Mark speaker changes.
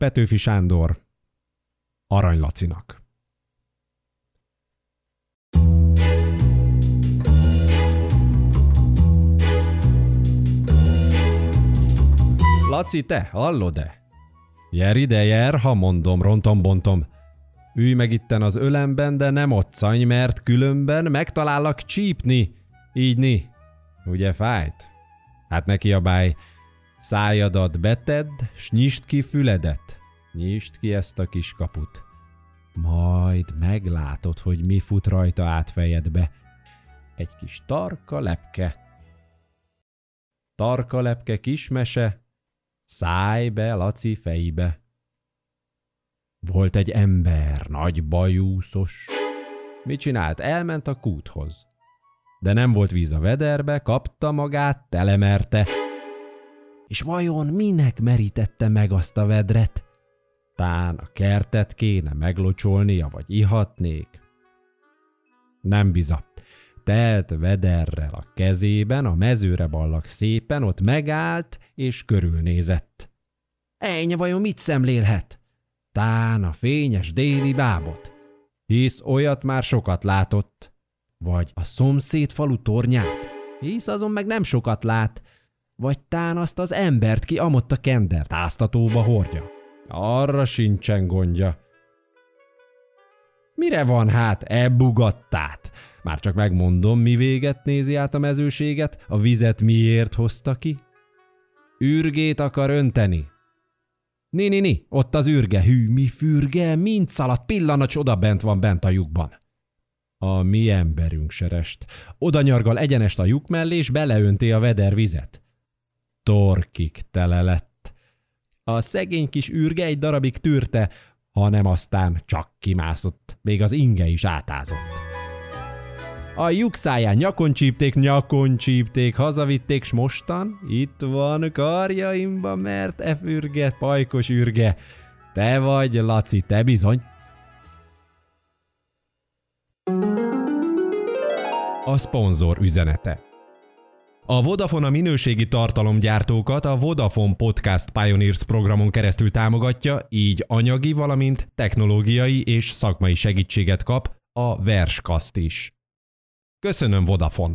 Speaker 1: Petőfi Sándor Arany Lacinak. Laci, te, hallod-e? Jer ide, jer, ha mondom, rontom-bontom. Ülj meg itten az ölemben, de nem otszany, mert különben megtalállak csípni. Így ni. Ugye fájt? Hát neki a báj. Szájadat betedd, s nyisd ki füledet. Nyisd ki ezt a kis kaput. Majd meglátod, hogy mi fut rajta át fejedbe. Egy kis tarka lepke. Tarka lepke kismese, szállj be Laci fejbe. Volt egy ember, nagy bajúszos. Mit csinált? Elment a kúthoz. De nem volt víz a vederbe, kapta magát, telemerte. És vajon minek merítette meg azt a vedret? Tán a kertet kéne meglocsolnia, vagy ihatnék? Nem biza. Telt vederrel a kezében, a mezőre ballak szépen, ott megállt, és körülnézett. Ennyi vajon mit szemlélhet? Tán a fényes déli bábot. Hisz olyat már sokat látott. Vagy a szomszéd falu tornyát. Hisz azon meg nem sokat lát. Vagy tán azt az embert, ki amott a kendert áztatóba hordja. Arra sincsen gondja. Mire van hát, e bugattát? Már csak megmondom, mi véget nézi át a mezőséget, a vizet miért hozta ki? Ürgét akar önteni. Ni, ni, ni, ott az ürge, hű, mi fürge, mint szaladt pillanat, oda bent van bent a lyukban. A mi emberünk serest. Oda nyargal egyenest a lyuk mellé, és beleönti a veder vizet. Torkik tele lett. A szegény kis ürge egy darabig tűrte, hanem aztán csak kimászott, még az inge is átázott. A lyuk száján nyakon csípték, nyakon csípték, hazavitték, s mostan itt van karjaimba, mert e fürge, pajkos ürge. Te vagy, Laci, te bizony. A szponzor üzenete a Vodafone a minőségi tartalomgyártókat a Vodafone Podcast Pioneers programon keresztül támogatja, így anyagi, valamint technológiai és szakmai segítséget kap a Verskast is. Köszönöm Vodafone!